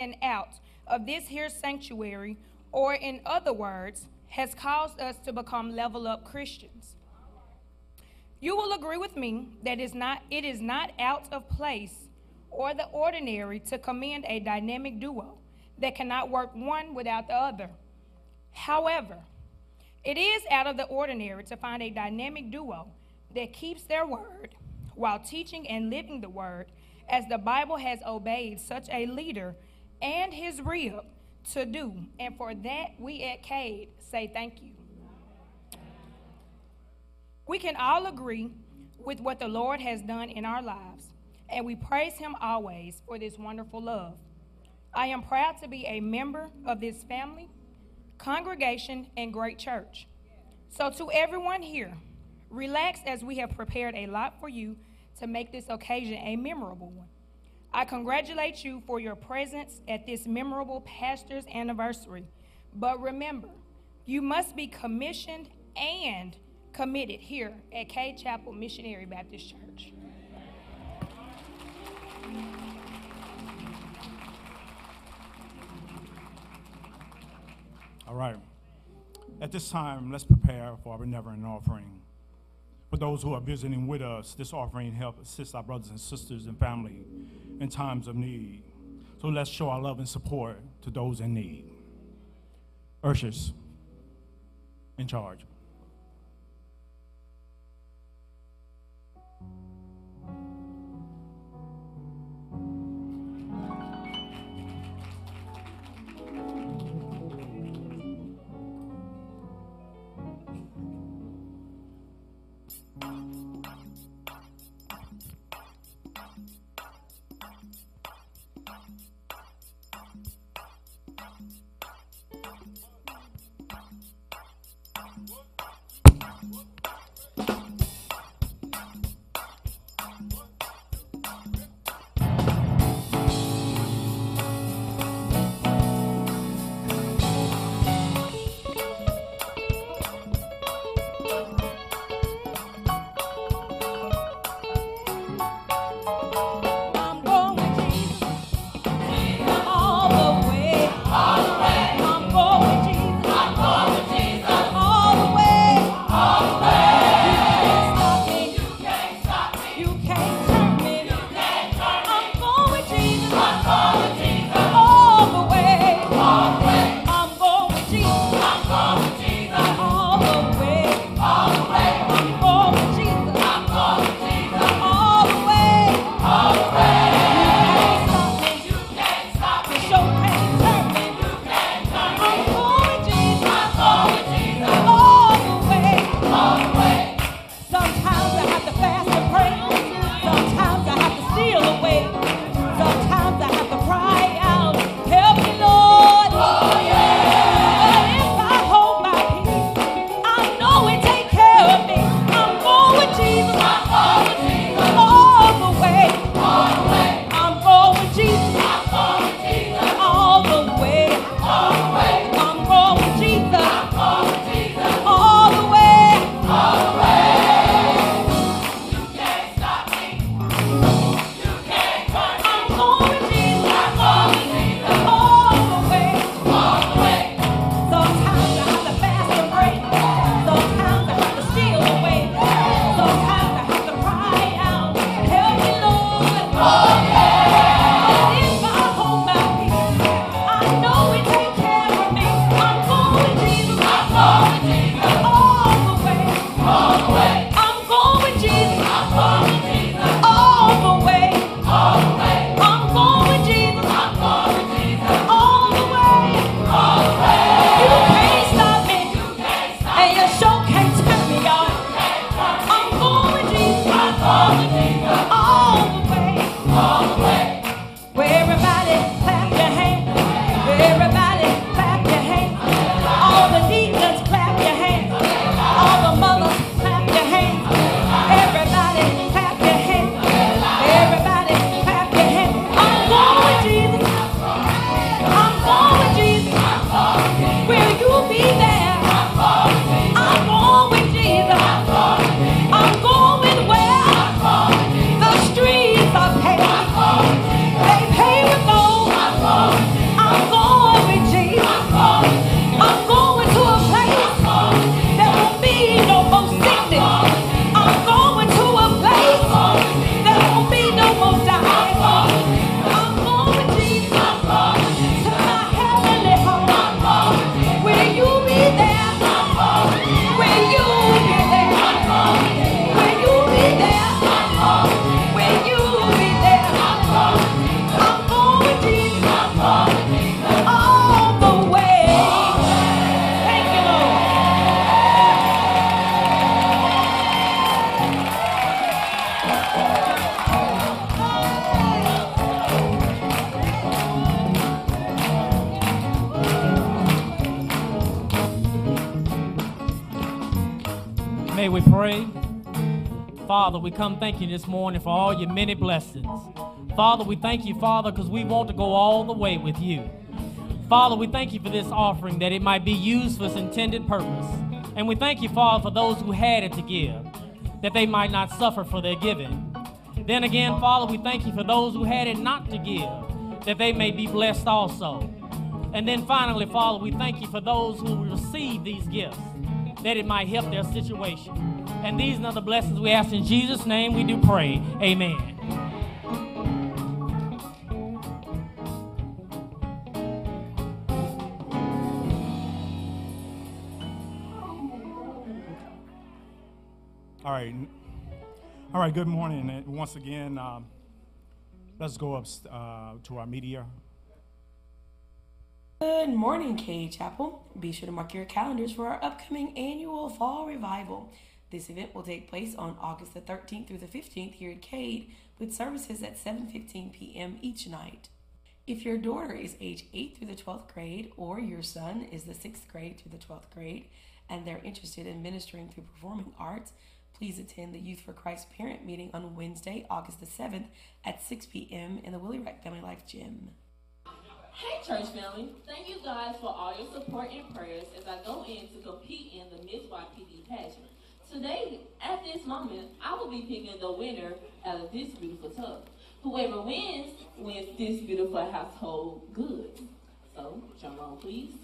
and out of this here sanctuary, or in other words, has caused us to become level up Christians. You will agree with me that is not, it is not out of place or the ordinary to commend a dynamic duo that cannot work one without the other. However, it is out of the ordinary to find a dynamic duo that keeps their word while teaching and living the word, as the Bible has obeyed such a leader and his rib to do. And for that, we at Cade say thank you. We can all agree with what the Lord has done in our lives, and we praise Him always for this wonderful love. I am proud to be a member of this family, congregation, and great church. So, to everyone here, relax as we have prepared a lot for you to make this occasion a memorable one. I congratulate you for your presence at this memorable pastor's anniversary. But remember, you must be commissioned and committed here at Cade Chapel Missionary Baptist Church. All right. At this time, let's prepare for our benevolent offering. For those who are visiting with us, this offering helps assist our brothers and sisters and family in times of need. So let's show our love and support to those in need. Ushers, in charge. Father, we come thank you this morning for all your many blessings. Father, we thank you, Father, because we want to go all the way with you. Father, we thank you for this offering that it might be used for its intended purpose. And we thank you, Father, for those who had it to give, that they might not suffer for their giving. Then again, Father, we thank you for those who had it not to give, that they may be blessed also. And then finally, Father, we thank you for those who receive these gifts, that it might help their situation. And these are the blessings we ask in Jesus' name we do pray. Amen. All right. All right, good morning. And once again, um, let's go up uh, to our media. Good morning, Cade Chapel. Be sure to mark your calendars for our upcoming annual fall revival. This event will take place on August the 13th through the 15th here at Cade, with services at 7:15 p.m. each night. If your daughter is age 8 through the 12th grade or your son is the 6th grade through the 12th grade and they're interested in ministering through performing arts, please attend the Youth for Christ parent meeting on Wednesday, August the 7th at 6 p.m. in the Willie Wright Family Life Gym. Hey, church family. Thank you guys for all your support and prayers as I go in to compete in the Miss YPD pageant. Today, at this moment, I will be picking the winner out of this beautiful tub. Whoever wins, wins this beautiful household goods. So, drum roll, please.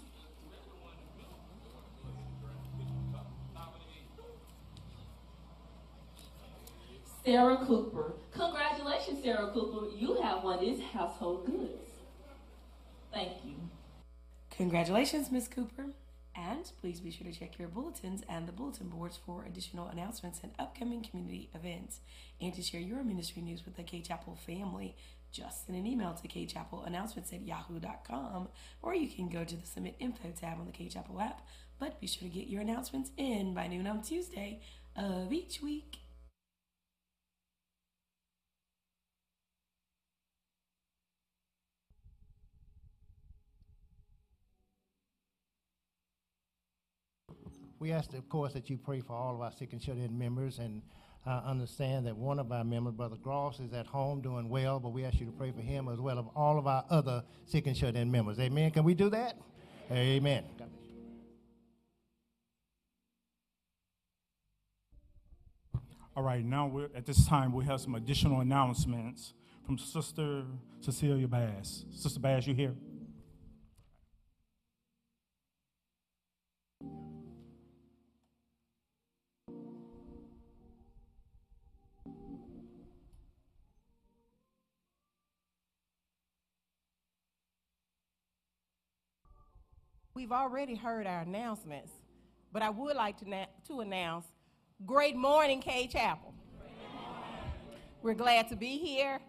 Sarah Cooper. Congratulations, Sarah Cooper. You have won this household goods. Thank you. Congratulations, Miss Cooper. And please be sure to check your bulletins and the bulletin boards for additional announcements and upcoming community events. And to share your ministry news with the Cade Chapel family, just send an email to kchapelannouncements at yahoo.com or you can go to the Submit Info tab on the Cade Chapel app. But be sure to get your announcements in by noon on Tuesday of each week. We ask, of course, that you pray for all of our sick and shut-in members, and uh, understand that one of our members, Brother Gross, is at home doing well, but we ask you to pray for him as well as all of our other sick and shut-in members. Amen. Can we do that? Amen. All right, now we're, at this time we have some additional announcements from Sister Cecilia Bass. Sister Bass, you here? We've already heard our announcements, but I would like to, na- to announce Great Morning, Cade Chapel. We're glad to be here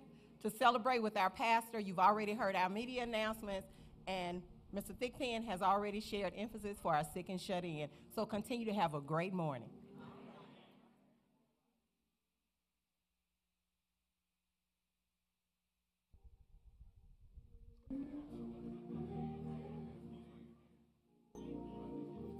to celebrate with our pastor. You've already heard our media announcements, and Mr. Thickpen has already shared emphasis for our sick and shut in. So continue to have a great morning.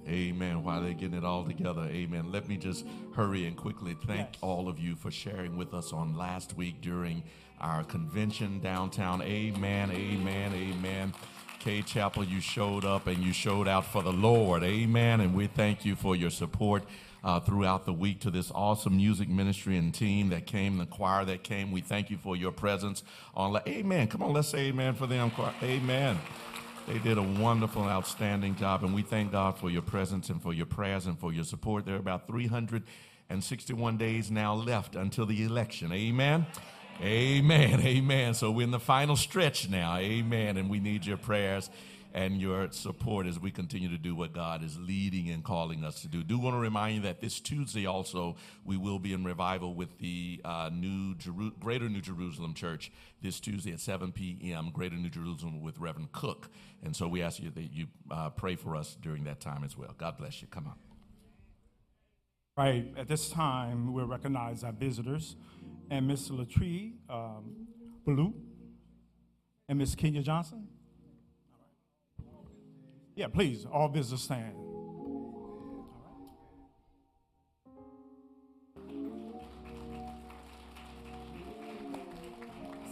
Amen. While they're getting it all together, amen. Let me just hurry and quickly thank Yes. all of you for sharing with us on last week during our convention downtown. Amen, amen, amen. Cade Chapel, you showed up and you showed out for the Lord. Amen. And we thank you for your support uh, throughout the week to this awesome music ministry and team that came, the choir that came. We thank you for your presence on. Amen. Come on, let's say amen for them. Amen. They did a wonderful, outstanding job, and we thank God for your presence and for your prayers and for your support. There are about 361 days now left until the election. Amen. Amen. Amen. So we're in the final stretch now. Amen. And we need your prayers and your support as we continue to do what God is leading and calling us to do. Do want to remind you that this Tuesday also we will be in revival with the uh, new Jeru- Greater New Jerusalem Church this Tuesday at 7 p.m. Greater New Jerusalem with Reverend Cook, and so we ask you that you uh, pray for us during that time as well. God bless you. Come on. Right at this time, we'll recognize our visitors and Miss Latree um, and Ms. Kenya Johnson. Yeah, please, all visitors stand.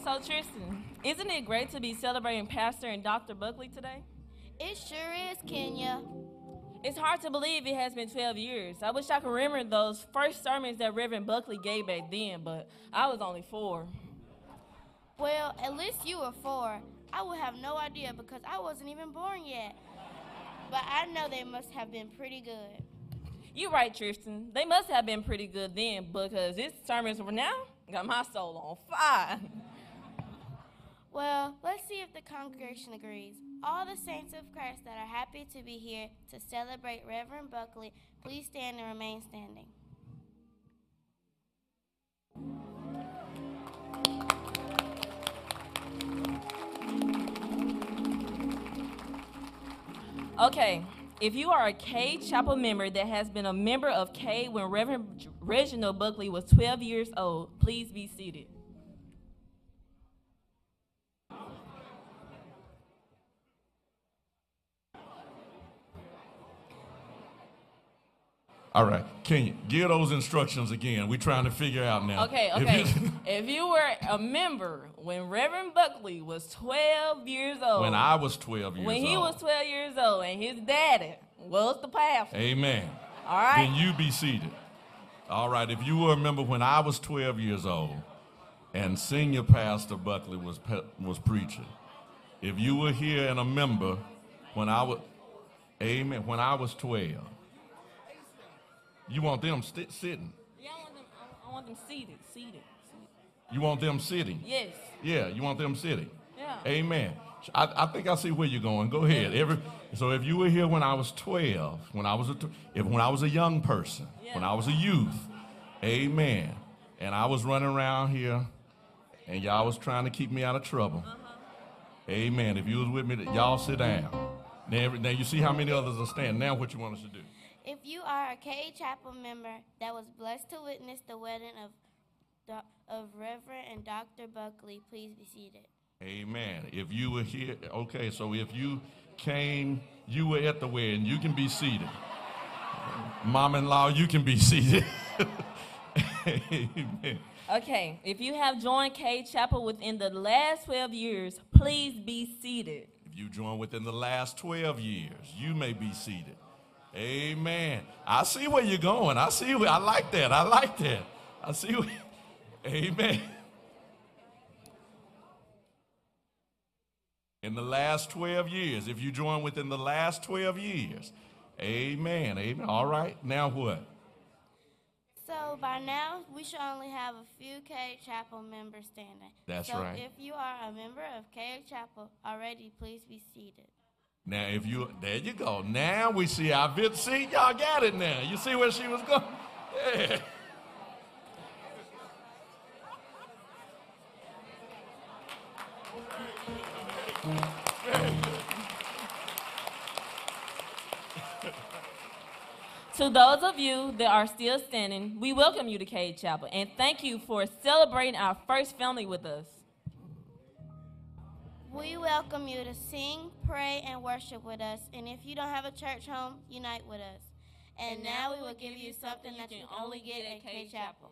So, Tristan, isn't it great to be celebrating Pastor and Dr. Buckley today? It sure is, Kenya. It's hard to believe it has been 12 years. I wish I could remember those first sermons that Reverend Buckley gave back then, but I was only four. Well, at least you were four. I would have no idea because I wasn't even born yet. But I know they must have been pretty good. You're right, Tristan. They must have been pretty good then because this sermons for now got my soul on fire. Well, let's see if the congregation agrees. All the saints of Christ that are happy to be here to celebrate Reverend Buckley, please stand and remain standing. Okay, if you are a Cade Chapel member that has been a member of Cade when Reverend Reginald Buckley was 12 years old, please be seated. All right, can you give those instructions again? We're trying to figure out now. Okay, If okay. you- if you were a member when Reverend Buckley was 12 years old, when I was 12 years old. when he was 12 years old and his daddy was the pastor. Amen. All right. Then you be seated. All right. If you remember when I was 12 years old and senior pastor Buckley was pe- was preaching, if you were here and a member when I was, amen, when I was 12, you want them sti- sitting. Yeah, I want them, I- I want them seated, seated, seated. You want them sitting. Yes. Yeah, you want them sitting. Yeah. Amen. I, I think I see where you're going. Go ahead. Every so if you were here when I was 12, when I was a if when I was a young person, when I was a youth, amen. And I was running around here, and y'all was trying to keep me out of trouble. Uh-huh. Amen. If you was with me, y'all sit down. Now, now you see how many others are standing. Now what you want us to do? If you are a Cade Chapel member that was blessed to witness the wedding of, of Reverend and Dr. Buckley, please be seated. Amen. If you were here, okay, so if you came, you were at the wedding, you can be seated. Mom in law, you can be seated. Amen. Okay, if you have joined Cade Chapel within the last 12 years, please be seated. If you joined within the last 12 years, you may be seated. Amen. I see where you're going. I see where, I like that. I like that. I see where, amen. In the last 12 years, if you join within the last 12 years, amen. Amen. All right. Now what? So by now, we should only have a few Cade Chapel members standing. That's so right. if you are a member of Cade Chapel already, please be seated. Now, if you, there you go. Now we see our vid. See, y'all got it now. You see where she was going? Yeah. To those of you that are still standing, we welcome you to Cade Chapel and thank you for celebrating our first family with us. We welcome you to sing, pray, and worship with us. And if you don't have a church home, unite with us. And, now we will give you something that you can only get at Cade Chapel.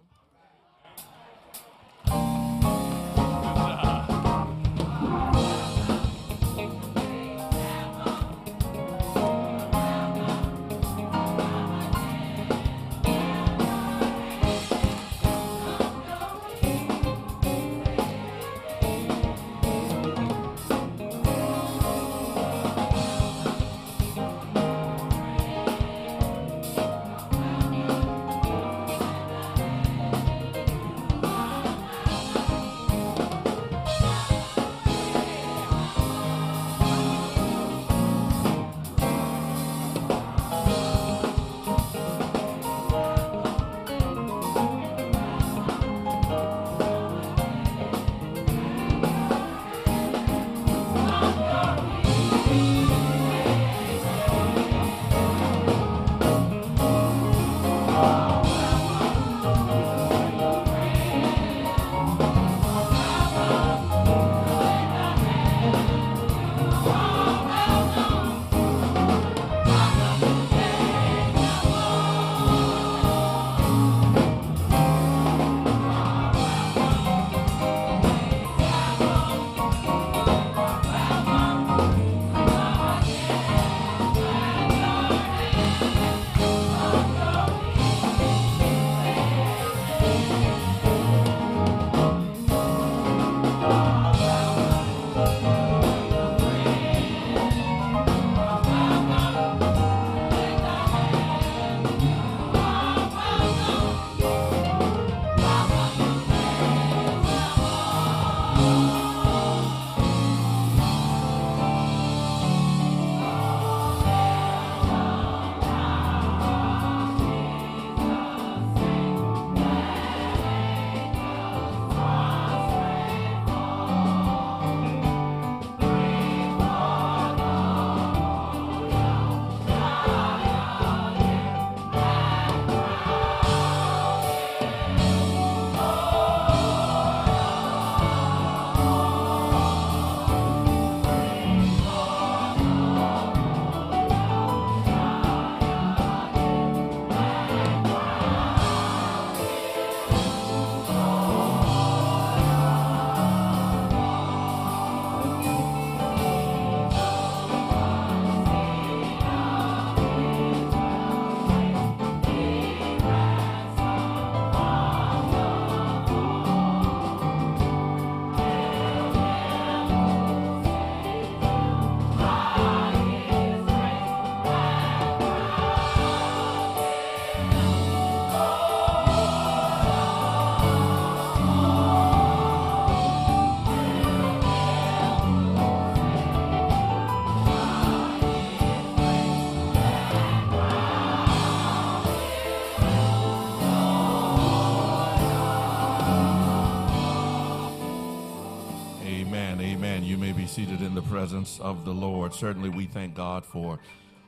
Seated in the presence of the Lord. Certainly, we thank God for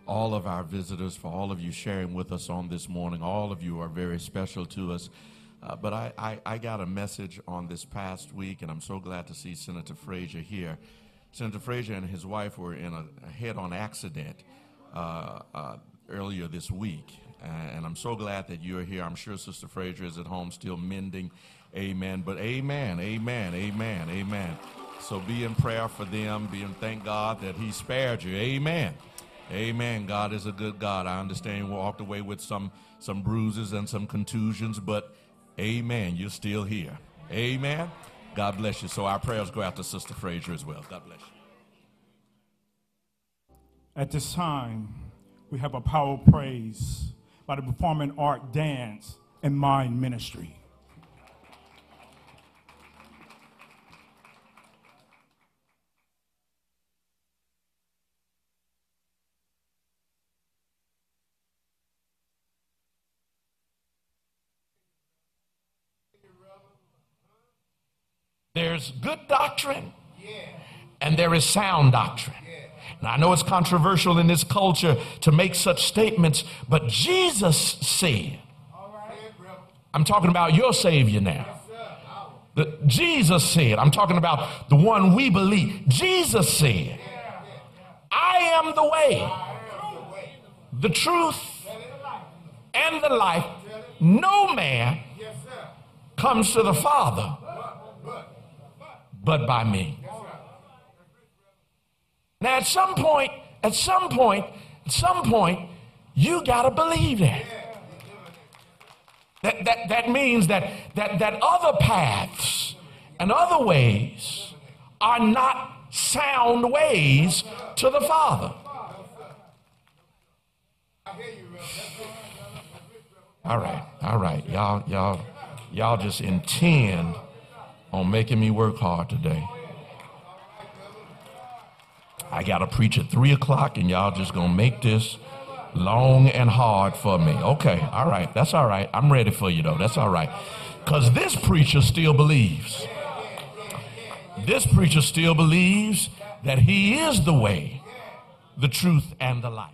all of our visitors, for all of you sharing with us on this morning. All of you are very special to us. Uh, but I, I, I, got a message on this past week, and I'm so glad to see Senator Frazier here. Senator Frazier and his wife were in a, a head on accident uh, uh, earlier this week. and I'm so glad that you're here. I'm sure Sister Frazier is at home still mending. Amen. But amen, amen, amen, amen. So be in prayer for them. Be in thank God that He spared you. Amen. Amen. God is a good God. I understand you walked away with some some bruises and some contusions, but amen. You're still here. Amen. God bless you. So our prayers go out to Sister Frazier as well. God bless you. At this time, we have a power praise by the performing art dance and mind ministry. There's good doctrine and there is sound doctrine. Now, I know it's controversial in this culture to make such statements, but Jesus said, I'm talking about your Savior now. The, Jesus said, I'm talking about the one we believe. Jesus said, I am the way, the truth, and the life. No man comes to the Father but by me. Now, at some point, at some point, at some point, you got to believe that. That, that. that means that, that, that other paths and other ways are not sound ways to the Father. All right, all right, y'all, y'all, y'all just intend on making me work hard today. I got to preach at 3 o'clock, and y'all just going to make this long and hard for me. Okay, all right, that's all right. I'm ready for you, though. That's all right. Because this preacher still believes. This preacher still believes that he is the way, the truth, and the life.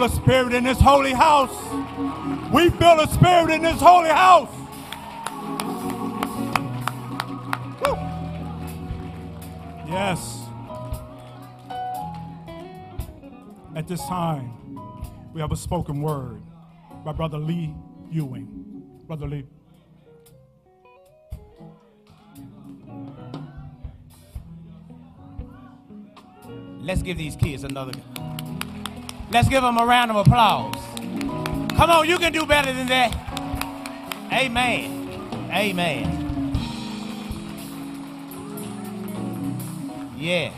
Feel a spirit in this holy house. We feel a spirit in this holy house. Woo. Yes. At this time, we have a spoken word by Brother Lee Ewing. Brother Lee. Let's give these kids another. Let's give them a round of applause. Come on, you can do better than that. Amen. Amen. Yeah.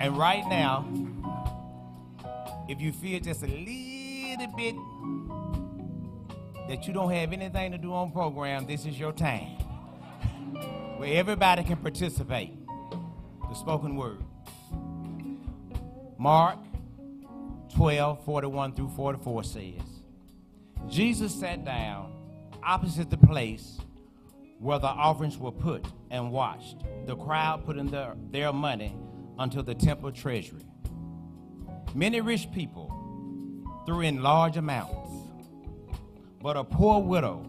And right now, if you feel just a little bit that you don't have anything to do on program, this is your time. Where everybody can participate. The spoken word. Mark 12, 41 through 44 says, Jesus sat down opposite the place where the offerings were put and watched the crowd put in their, their money unto the temple treasury. Many rich people threw in large amounts, but a poor widow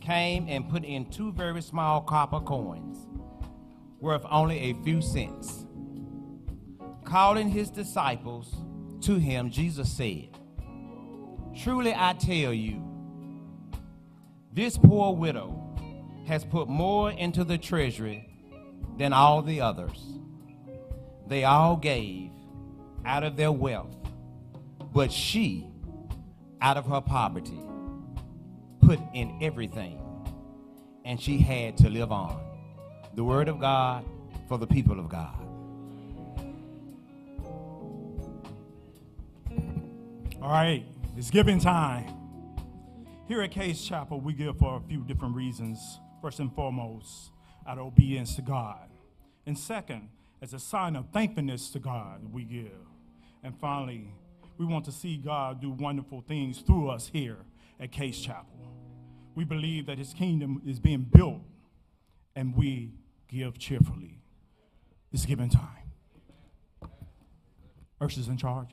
came and put in two very small copper coins, worth only a few cents. Calling his disciples to him, Jesus said, Truly I tell you, this poor widow has put more into the treasury than all the others. They all gave out of their wealth, but she, out of her poverty, put in everything, and she had to live on. The word of God for the people of God. All right, it's giving time. Here at Cade Chapel, we give for a few different reasons. First and foremost, out of obedience to God. And second, as a sign of thankfulness to God, we give. And finally, we want to see God do wonderful things through us here at Cade Chapel. We believe that His kingdom is being built, and we give cheerfully. It's giving time. Ursula's in charge.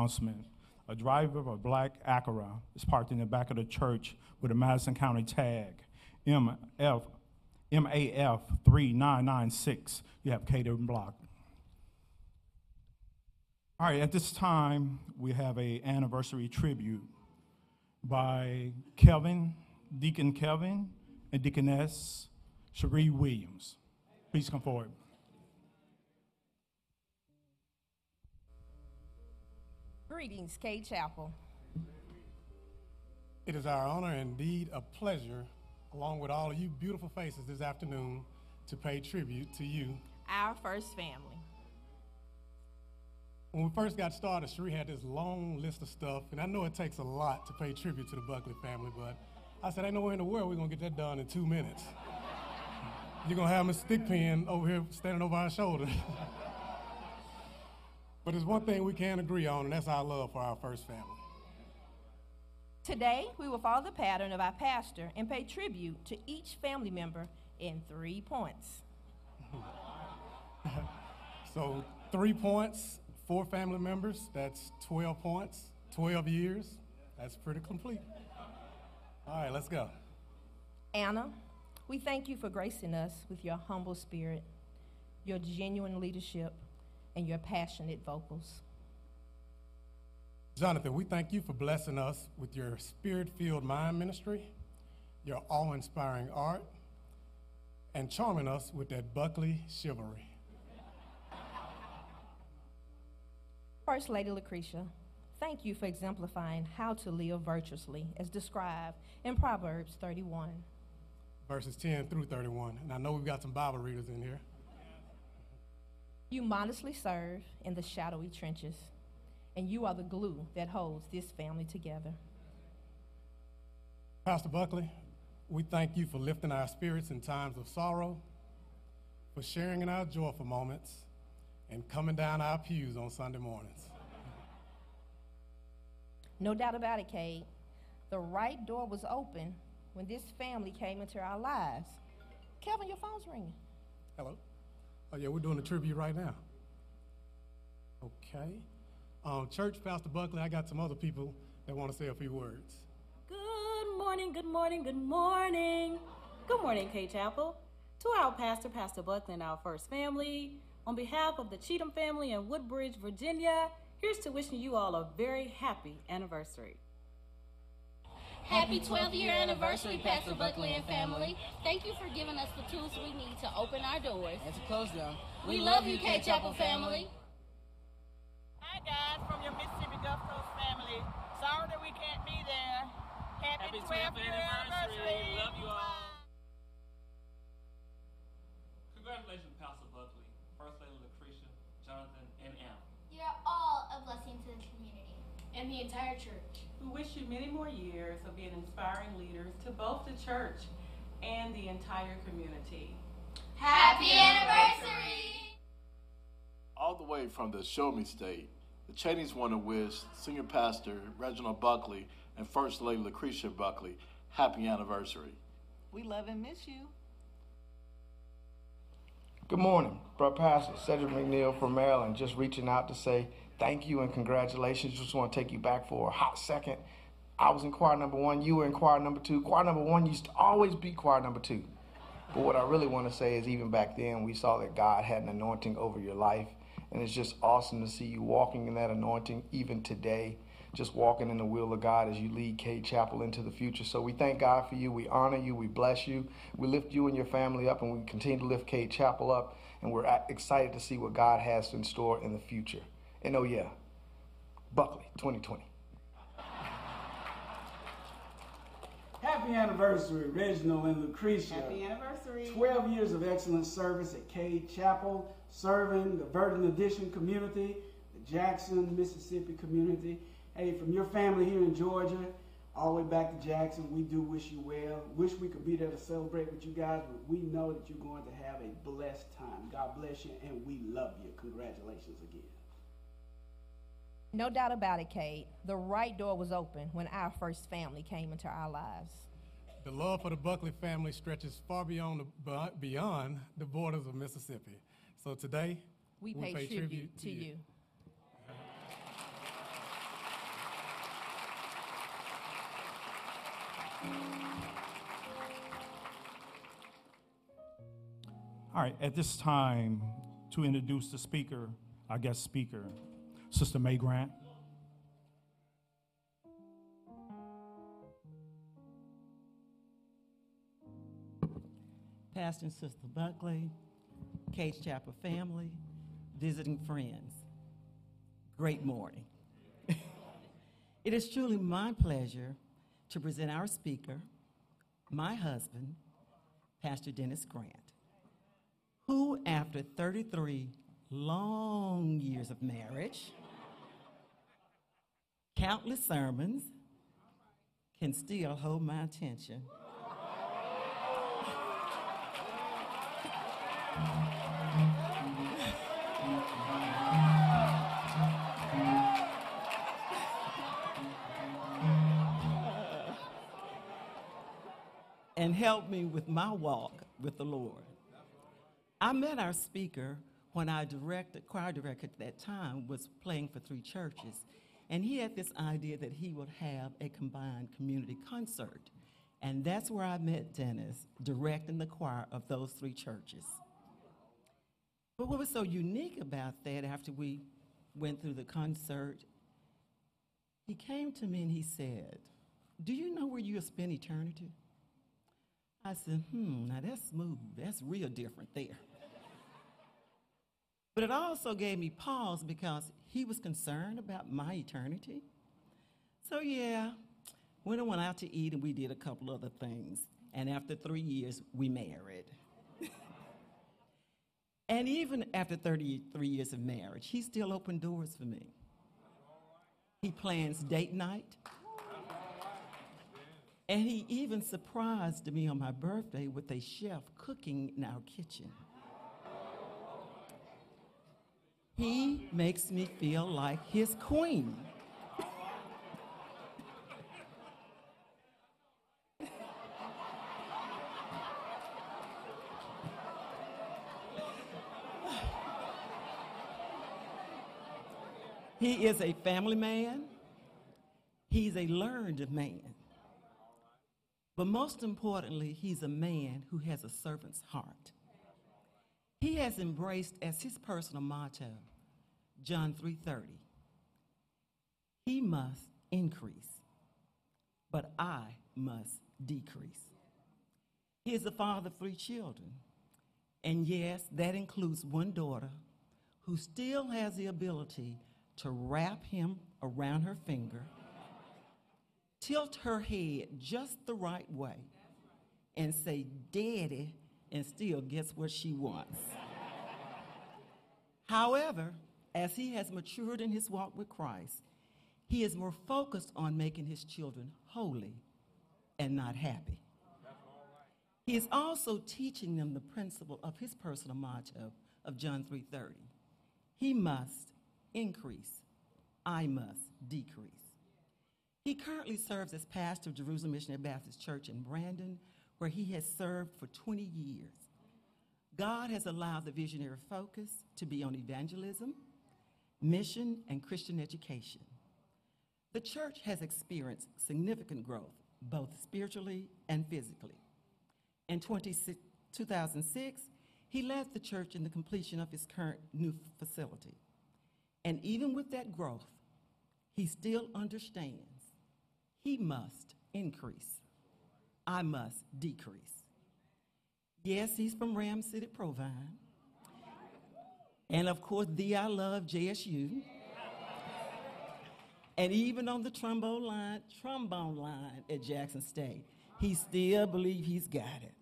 Announcement. A driver of a black Acura is parked in the back of the church with a Madison County tag, MF, MAF 3996. You have catering block. All right, at this time, we have a anniversary tribute by Kevin, Deacon Kevin, and Deaconess Cherie Williams. Please come forward. Greetings, Cade Chapel. It is our honor and indeed a pleasure, along with all of you beautiful faces this afternoon, to pay tribute to you. Our first family. When we first got started, Cherie had this long list of stuff, and I know it takes a lot to pay tribute to the Buckley family, but I said, ain't nowhere in the world we're gonna get that done in two minutes. You're gonna have Miss Stickpen over here standing over our shoulder. but there's one thing we can agree on, and that's our love for our first family. Today, we will follow the pattern of our pastor and pay tribute to each family member in three points. so, three points, four family members, that's 12 points, 12 years. That's pretty complete. All right, let's go. Anna, we thank you for gracing us with your humble spirit, your genuine leadership, and your passionate vocals. Jonathan, we thank you for blessing us with your spirit filled mind ministry, your awe inspiring art, and charming us with that Buckley chivalry. First Lady Lucretia, thank you for exemplifying how to live virtuously as described in Proverbs 31. Verses 10 through 31. And I know we've got some Bible readers in here. You modestly serve in the shadowy trenches, and you are the glue that holds this family together. Pastor Buckley, we thank you for lifting our spirits in times of sorrow, for sharing in our joyful moments, and coming down our pews on Sunday mornings. No doubt about it, Cade. The right door was open when this family came into our lives. Kevin, your phone's ringing. Hello. Oh, yeah, we're doing a tribute right now. Okay. Um, Church, Pastor Buckley, I got some other people that want to say a few words. Good morning, good morning, good morning. Good morning, Cade Chapel. To our pastor, Pastor Buckley, and our first family, on behalf of the Cheatham family in Woodbridge, Virginia, here's to wishing you all a very happy anniversary. Happy 12 year anniversary, Pastor Buckley and family. Thank you for giving us the tools we need to open our doors. And to close them. We, we love, love you, Cade Chapel family. Hi, guys, from your Mississippi Gulf Coast family. Sorry that we can't be there. Happy, Happy 12th year anniversary. anniversary. Love you all. Congratulations, Pastor Buckley, First Lady Lucretia, Jonathan, and Anna. You're all a blessing to the community and the entire church. We wish you many more years of being inspiring leaders to both the church and the entire community. Happy anniversary! All the way from the Show Me State, the Cheneys want to wish Senior Pastor Reginald Buckley and First Lady Lucretia Buckley happy anniversary. We love and miss you. Good morning, Brother Pastor Cedric McNeil from Maryland, just reaching out to say thank you and congratulations. Just want to take you back for a hot second. I was in choir number one, you were in choir number two. Choir number one used to always be choir number two. But what I really want to say is, even back then, we saw that God had an anointing over your life. And it's just awesome to see you walking in that anointing even today, just walking in the will of God as you lead Cade Chapel into the future. So we thank God for you. We honor you. We bless you. We lift you and your family up, and we continue to lift Cade Chapel up. And we're excited to see what God has in store in the future. And oh, yeah, Buckley 2020. Happy anniversary, Reginald and Lucretia. Happy anniversary. 12 years of excellent service at Cade Chapel, serving the Virden Addition community, the Jackson, Mississippi community. Hey, from your family here in Georgia, all the way back to Jackson, we do wish you well. Wish we could be there to celebrate with you guys, but we know that you're going to have a blessed time. God bless you, and we love you. Congratulations again. No doubt about it, Cade. The right door was open when our first family came into our lives. The love for the Buckley family stretches far beyond the, beyond the borders of Mississippi. So today, we, we pay, pay, tribute, tribute to, to you. you. All right, at this time, to introduce the speaker, our guest speaker, Sister May Grant. Pastor and Sister Buckley, Cade Chapel family, visiting friends, great morning. it is truly my pleasure to present our speaker, my husband, Pastor Dennis Grant, who, after 33 long years of marriage, countless sermons, can still hold my attention. and help me with my walk with the Lord. I met our speaker when our director, choir director at that time was playing for three churches, and he had this idea that he would have a combined community concert. And that's where I met Dennis, directing the choir of those three churches. But what was so unique about that after we went through the concert, he came to me and he said, Do you know where you'll spend eternity? I said, Hmm, now that's smooth. That's real different there. But it also gave me pause because he was concerned about my eternity. So, yeah, we went out to eat and we did a couple other things. And after three years, we married. and even after 33 years of marriage, he still opened doors for me. He plans date night. And he even surprised me on my birthday with a chef cooking in our kitchen. He makes me feel like his queen. He is a family man. He's a learned man. But most importantly, he's a man who has a servant's heart. He has embraced as his personal motto John 3:30. He must increase, but I must decrease. He is the father of three children. And yes, that includes one daughter who still has the ability to wrap him around her finger, tilt her head just the right way, and say, Daddy, and still gets what she wants. However, as he has matured in his walk with Christ, he is more focused on making his children holy and not happy. He is also teaching them the principle of his personal motto of John 3:30. He must increase, I must decrease. He currently serves as pastor of Jerusalem Missionary Baptist Church in Brandon, where he has served for 20 years. God has allowed the visionary focus to be on evangelism, mission, and Christian education. The church has experienced significant growth, both spiritually and physically. In 2006, he led the church in the completion of his current new facility. And even with that growth, he still understands he must increase, I must decrease. Yes, he's from Ram City, Provine. And of course, the I love JSU. And even on the trombone line, trombone line at Jackson State, he still believes he's got it.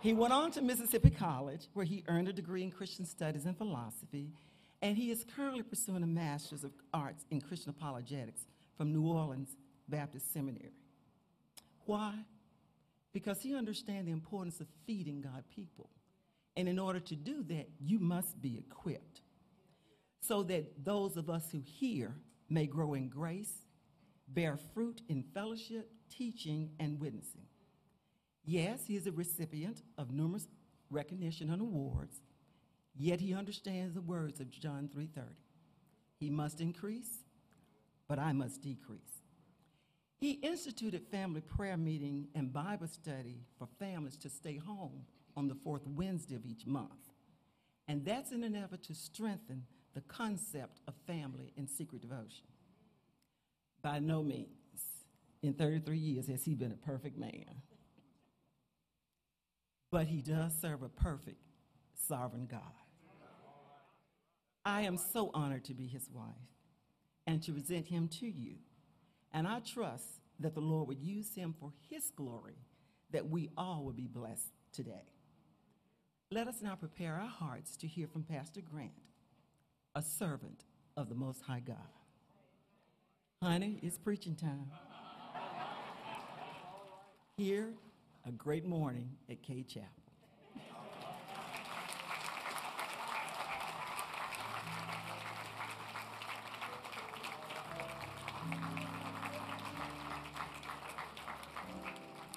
He went on to Mississippi College, where he earned a degree in Christian Studies and Philosophy, and he is currently pursuing a Master's of Arts in Christian Apologetics from New Orleans Baptist Seminary. Why? Because he understands the importance of feeding God people. And in order to do that, you must be equipped so that those of us who hear may grow in grace, bear fruit in fellowship, teaching, and witnessing. Yes, he is a recipient of numerous recognition and awards, yet he understands the words of John 3:30. He must increase, but I must decrease. He instituted family prayer meeting and Bible study for families to stay home on the fourth Wednesday of each month. And that's in an effort to strengthen the concept of family and secret devotion. By no means, in 33 years, has he been a perfect man. But he does serve a perfect, sovereign God. I am so honored to be his wife and to present him to you. And I trust that the Lord would use him for his glory, that we all will be blessed today. Let us now prepare our hearts to hear from Pastor Grant, a servant of the Most High God. Honey, it's preaching time. Here, a great morning at Cade Chapel.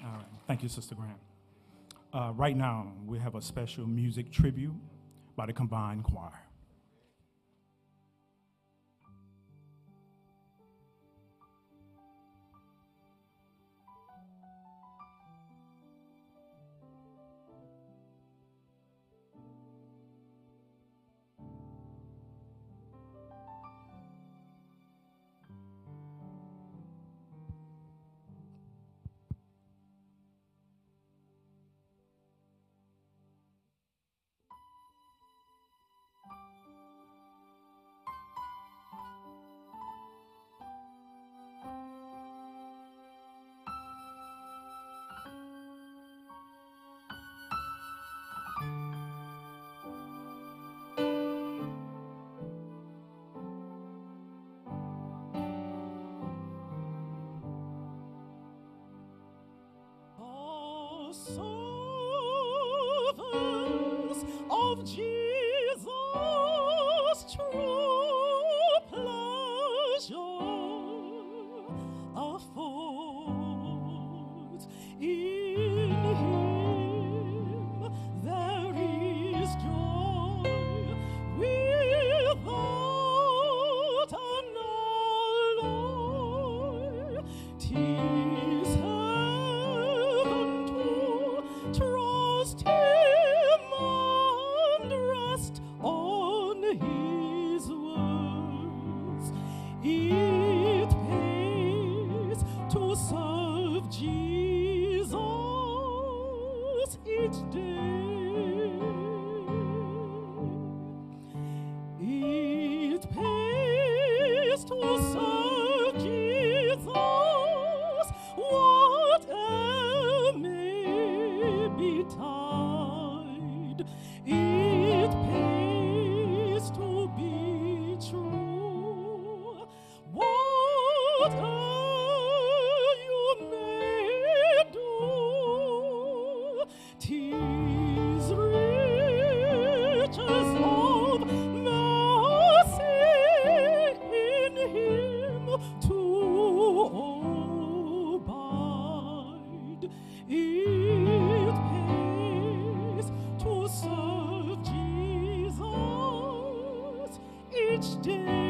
All right. Thank you, Sister Grant. Uh, right now, we have a special music tribute by the Combined Choir. Each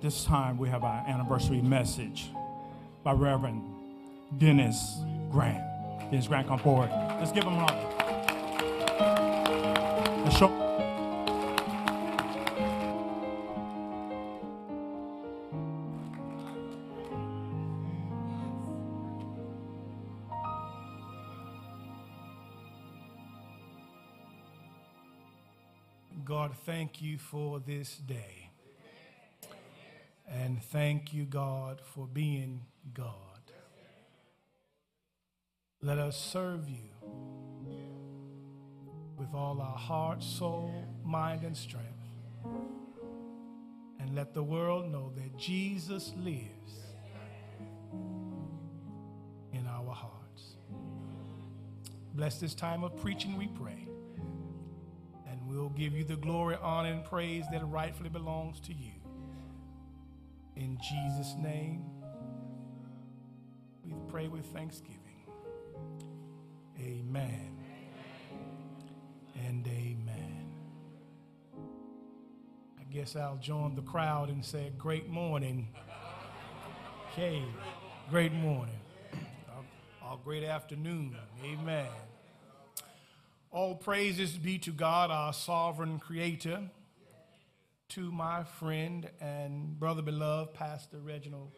at this time, we have our anniversary message by Reverend Dennis Grant. Dennis Grant, come forward. Let's give him a. Let's show. God, thank you for this day. And thank you, God, for being God. Let us serve you with all our heart, soul, mind, and strength. And let the world know that Jesus lives in our hearts. Bless this time of preaching, we pray. And we'll give you the glory, honor, and praise that rightfully belongs to you. In Jesus' name, we pray with thanksgiving. Amen. And amen. I guess I'll join the crowd and say, Great morning. Okay, great morning. Or great afternoon. Amen. All praises be to God, our sovereign creator, to my friend and brother beloved, Pastor Reginald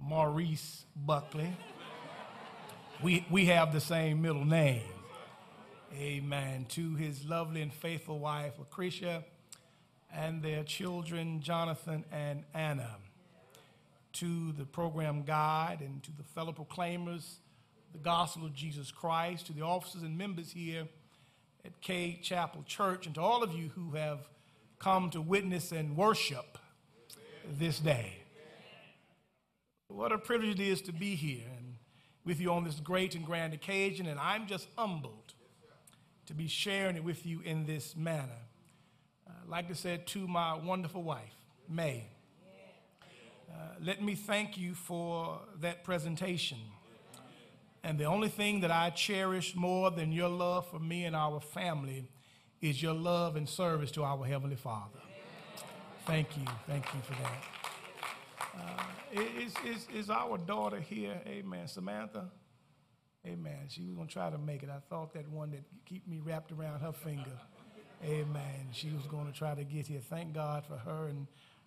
Maurice Buckley. We, we have the same middle name. Amen. To his lovely and faithful wife, Lucretia, and their children, Jonathan and Anna. To the program guide and to the fellow proclaimers, the gospel of Jesus Christ, to the officers and members here at Cade Chapel Church, and to all of you who have come to witness and worship this day. What a privilege it is to be here and with you on this great and grand occasion, and I'm just humbled to be sharing it with you in this manner. Like to say to my wonderful wife, May, uh, let me thank you for that presentation. And the only thing that I cherish more than your love for me and our family is your love and service to our Heavenly Father. Thank you. Thank you for that. Uh, is, is, is our daughter here? Amen. Samantha? Amen. She was going to try to make it. I thought that one that keep me wrapped around her finger. Amen. She was going to try to get here. Thank God for her and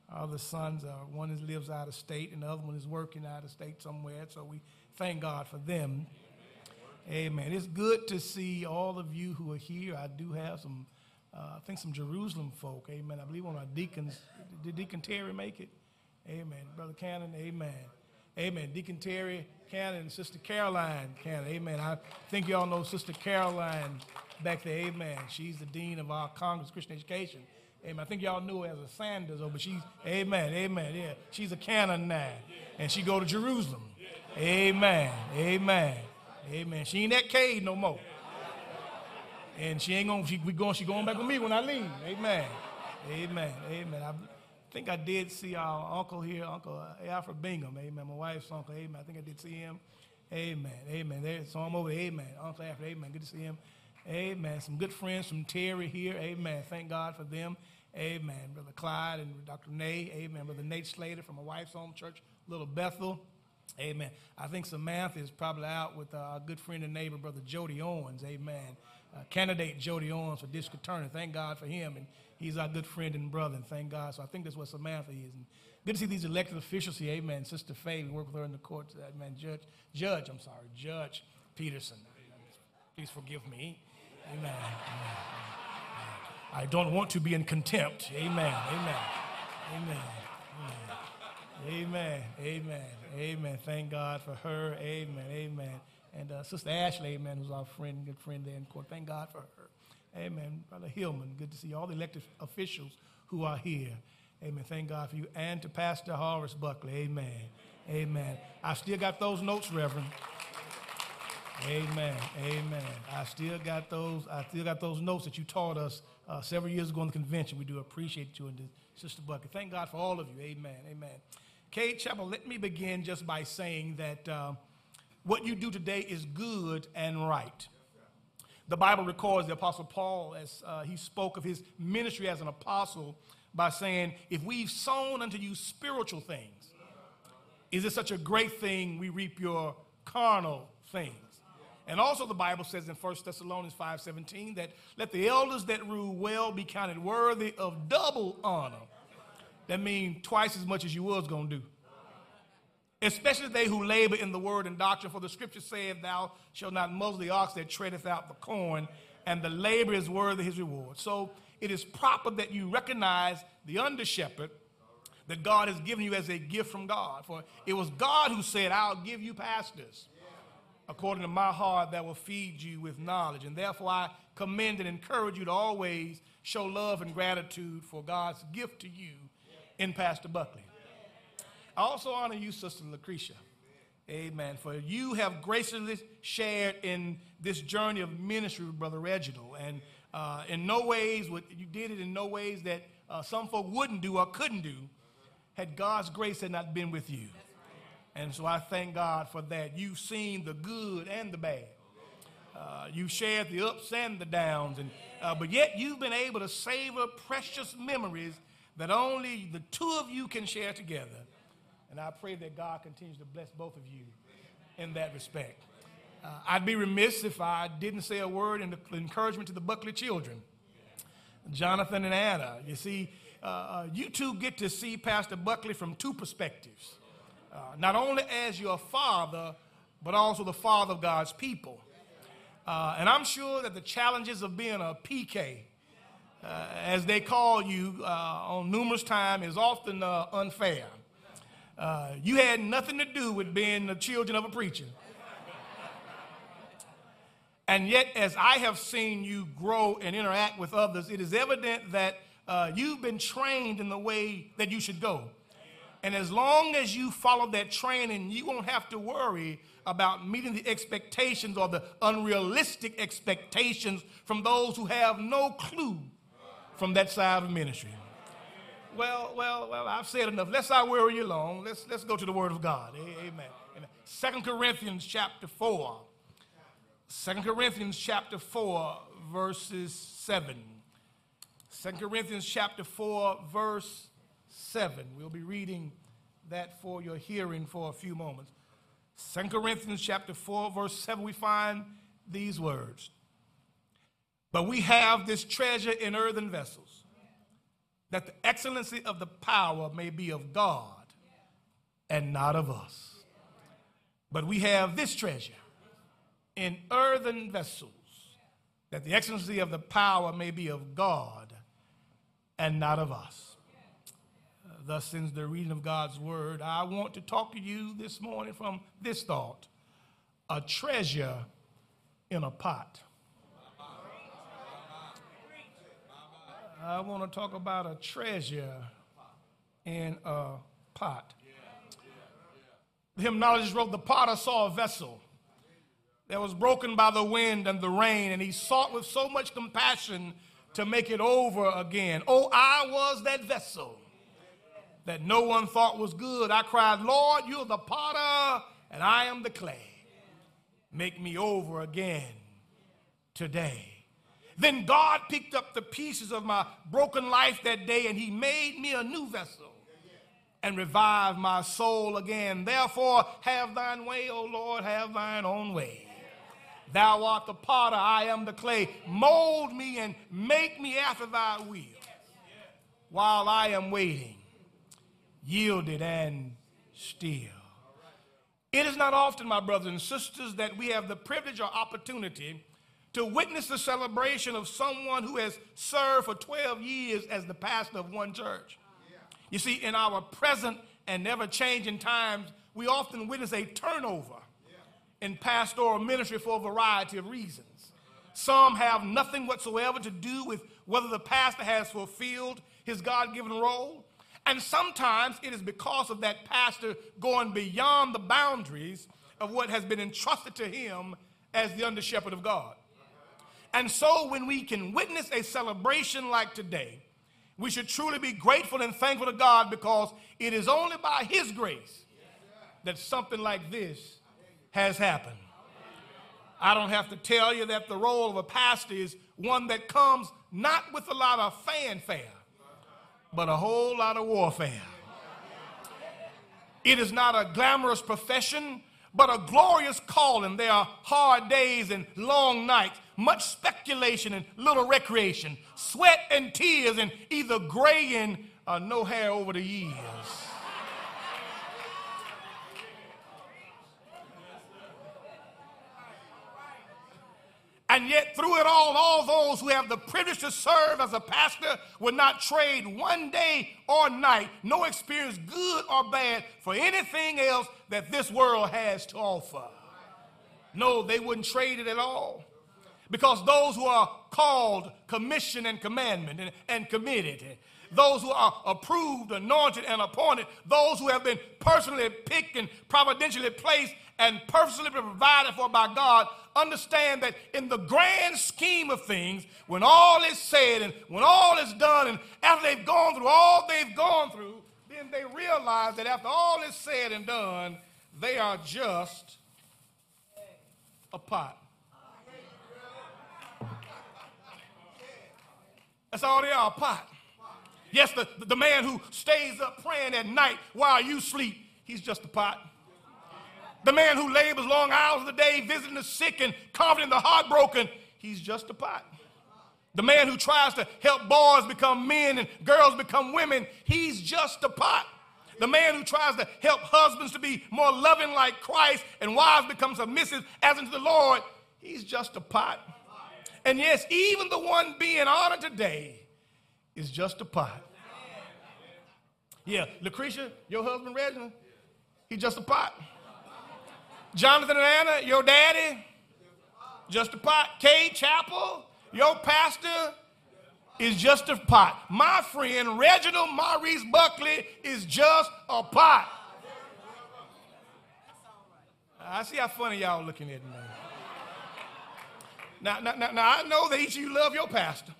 our other sons. Uh, one is, lives out of state and the other one is working out of state somewhere. So we thank God for them. Amen. It's good to see all of you who are here. I do have some, uh, I think some Jerusalem folk. Amen. I believe one of our deacons, did Deacon Terry make it? Amen. Brother Cannon, amen. Amen. Deacon Terry Cannon and Sister Caroline Cannon, amen. I think y'all know Sister Caroline back there, amen. She's the dean of our Congress Christian Education. Amen. I think y'all knew her as a Sanders, but she's, amen, amen, yeah. She's a Cannon now, and she go to Jerusalem. Amen, amen, amen. She ain't that Cade no more. And she ain't gonna, she, we going, she going back with me when I leave. Amen, amen, amen. I, I think I did see our uncle here, Uncle Alfred Bingham. Amen. My wife's uncle. Amen. I think I did see him. Amen. Amen. There, so I'm over. Amen. Uncle Alfred. Amen. Good to see him. Amen. Some good friends from Terry here. Amen. Thank God for them. Amen. Brother Clyde and Dr. Nay. Amen. Brother Nate Slater from my wife's home church, Little Bethel. Amen. I think Samantha is probably out with our good friend and neighbor, Brother Jody Owens. Amen. Uh, candidate Jody Owens for district attorney. Thank God for him. And he's our good friend and brother, and thank God. So I think that's what Samantha is. And good to see these elected officials here. Amen. Sister Faye, we work with her in the courts. Amen. Judge, Judge, I'm sorry, Judge Peterson. Please forgive me. Amen. Amen. I don't want to be in contempt. Amen. Amen. Amen. Amen. Amen. Amen. Amen. Thank God for her. Amen. Amen. And uh, Sister Ashley, amen, who's our friend, good friend there in court. Thank God for her. Amen. Brother Hillman, good to see all the elected officials who are here. Amen. Thank God for you. And to Pastor Horace Buckley. Amen. Amen. I still got those notes, Reverend. Amen. Amen. I still got those. I still got those notes that you taught us uh, several years ago in the convention. We do appreciate you and Sister Buckley. Thank God for all of you. Amen. Amen. Cade Chapel, let me begin just by saying that uh, what you do today is good and right. The Bible records the Apostle Paul as uh, he spoke of his ministry as an apostle by saying, If we've sown unto you spiritual things, is it such a great thing we reap your carnal things? And also the Bible says in 1 Thessalonians 5:17 that let the elders that rule well be counted worthy of double honor. That means twice as much as you was going to do. Especially they who labor in the word and doctrine, for the scripture saith, Thou shalt not muzzle the ox that treadeth out the corn, and the labor is worthy his reward. So it is proper that you recognize the under shepherd that God has given you as a gift from God. For it was God who said, I'll give you pastors according to my heart that will feed you with knowledge. And therefore, I commend and encourage you to always show love and gratitude for God's gift to you in Pastor Buckley. I also honor you, Sister Lucretia. Amen. For you have graciously shared in this journey of ministry with Brother Reginald. And uh, in no ways, what you did it in no ways that uh, some folk wouldn't do or couldn't do had God's grace had not been with you. And so I thank God for that. You've seen the good and the bad. Uh, you've shared the ups and the downs, and, uh, but yet you've been able to savor precious memories that only the two of you can share together. And I pray that God continues to bless both of you in that respect. Uh, I'd be remiss if I didn't say a word in encouragement to the Buckley children, Jonathan and Anna. You see, uh, uh, you two get to see Pastor Buckley from two perspectives uh, not only as your father, but also the father of God's people. Uh, and I'm sure that the challenges of being a PK, as they call you uh, on numerous times, is often uh, unfair. Uh, you had nothing to do with being the children of a preacher. And yet, as I have seen you grow and interact with others, it is evident that you've been trained in the way that you should go. And as long as you follow that training, you won't have to worry about meeting the expectations or the unrealistic expectations from those who have no clue from that side of ministry. Well, well, well, I've said enough. Let's not worry you long. Let's, let's go to the Word of God. Amen. Amen. Uh, 2 Corinthians chapter 4. 2 Corinthians chapter 4, verses 7. 2 Corinthians chapter 4, verse 7. We'll be reading that for your hearing for a few moments. 2 Corinthians chapter 4, verse 7, we find these words. But we have this treasure in earthen vessels, that the excellency of the power may be of God and not of us. But we have this treasure in earthen vessels, that the excellency of the power may be of God and not of us. Thus sends the reading of God's word. I want to talk to you this morning from this thought a treasure in a pot. I want to talk about a treasure in a pot. The hymnologist wrote, The potter saw a vessel that was broken by the wind and the rain, and he sought with so much compassion to make it over again. Oh, I was that vessel that no one thought was good. I cried, Lord, you're the potter and I am the clay. Make me over again today. Then God picked up the pieces of my broken life that day and he made me a new vessel and revived my soul again. Therefore, have thine way, O Lord, have thine own way. Thou art the potter, I am the clay. Mold me and make me after thy will while I am waiting yielded and still. It is not often, my brothers and sisters, that we have the privilege or opportunity to witness the celebration of someone who has served for 12 years as the pastor of one church. You see, in our present and never changing times, we often witness a turnover in pastoral ministry for a variety of reasons. Some have nothing whatsoever to do with whether the pastor has fulfilled his God given role. And sometimes it is because of that pastor going beyond the boundaries of what has been entrusted to him as the under shepherd of God. And so when we can witness a celebration like today, we should truly be grateful and thankful to God because it is only by his grace that something like this has happened. I don't have to tell you that the role of a pastor is one that comes not with a lot of fanfare but a whole lot of warfare. It is not a glamorous profession, but a glorious calling. There are hard days and long nights, much speculation and little recreation, sweat and tears, and either graying or no hair over the years. And yet, through it all, all those who have the privilege to serve as a pastor would not trade one day or night, no experience, good or bad, for anything else that this world has to offer. No, they wouldn't trade it at all. Because those who are called, commissioned, and commandment and, and committed, those who are approved, anointed, and appointed, those who have been personally picked and providentially placed and personally provided for by God, understand that in the grand scheme of things, when all is said and when all is done, and after they've gone through all they've gone through, then they realize that after all is said and done, they are just a pot. That's all they are, a pot. Yes, the, the man who stays up praying at night while you sleep, he's just a pot. The man who labors long hours of the day visiting the sick and comforting the heartbroken, he's just a pot. The man who tries to help boys become men and girls become women, he's just a pot. The man who tries to help husbands to be more loving like Christ and wives become submissive as unto the Lord, he's just a pot. And yes, even the one being honored today is just a pot. Yeah, Lucretia, your husband Reginald, he's just a pot. Jonathan and Anna, your daddy, just a pot. Cade Chapel, your pastor, is just a pot. My friend Reginald Maurice Buckley is just a pot. I see how funny y'all looking at me. Now, now, now, now I know that each of you love your pastor.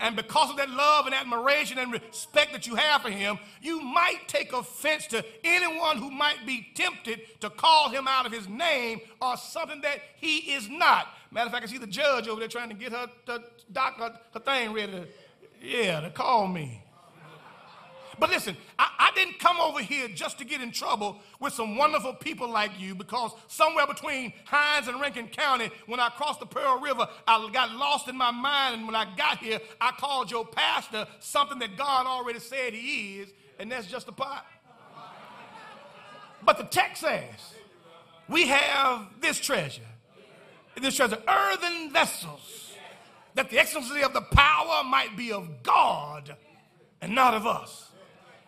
And because of that love and admiration and respect that you have for him, you might take offense to anyone who might be tempted to call him out of his name or something that he is not. Matter of fact, I see the judge over there trying to get her, her her thing ready to, yeah, to call me. But listen, I, I, didn't come over here just to get in trouble with some wonderful people like you because somewhere between Hinds and Rankin County, when I crossed the Pearl River, I got lost in my mind. And when I got here, I called your pastor something that God already said he is, and that's just a pot. But the text says, we have this treasure, this treasure, earthen vessels, that the excellency of the power might be of God and not of us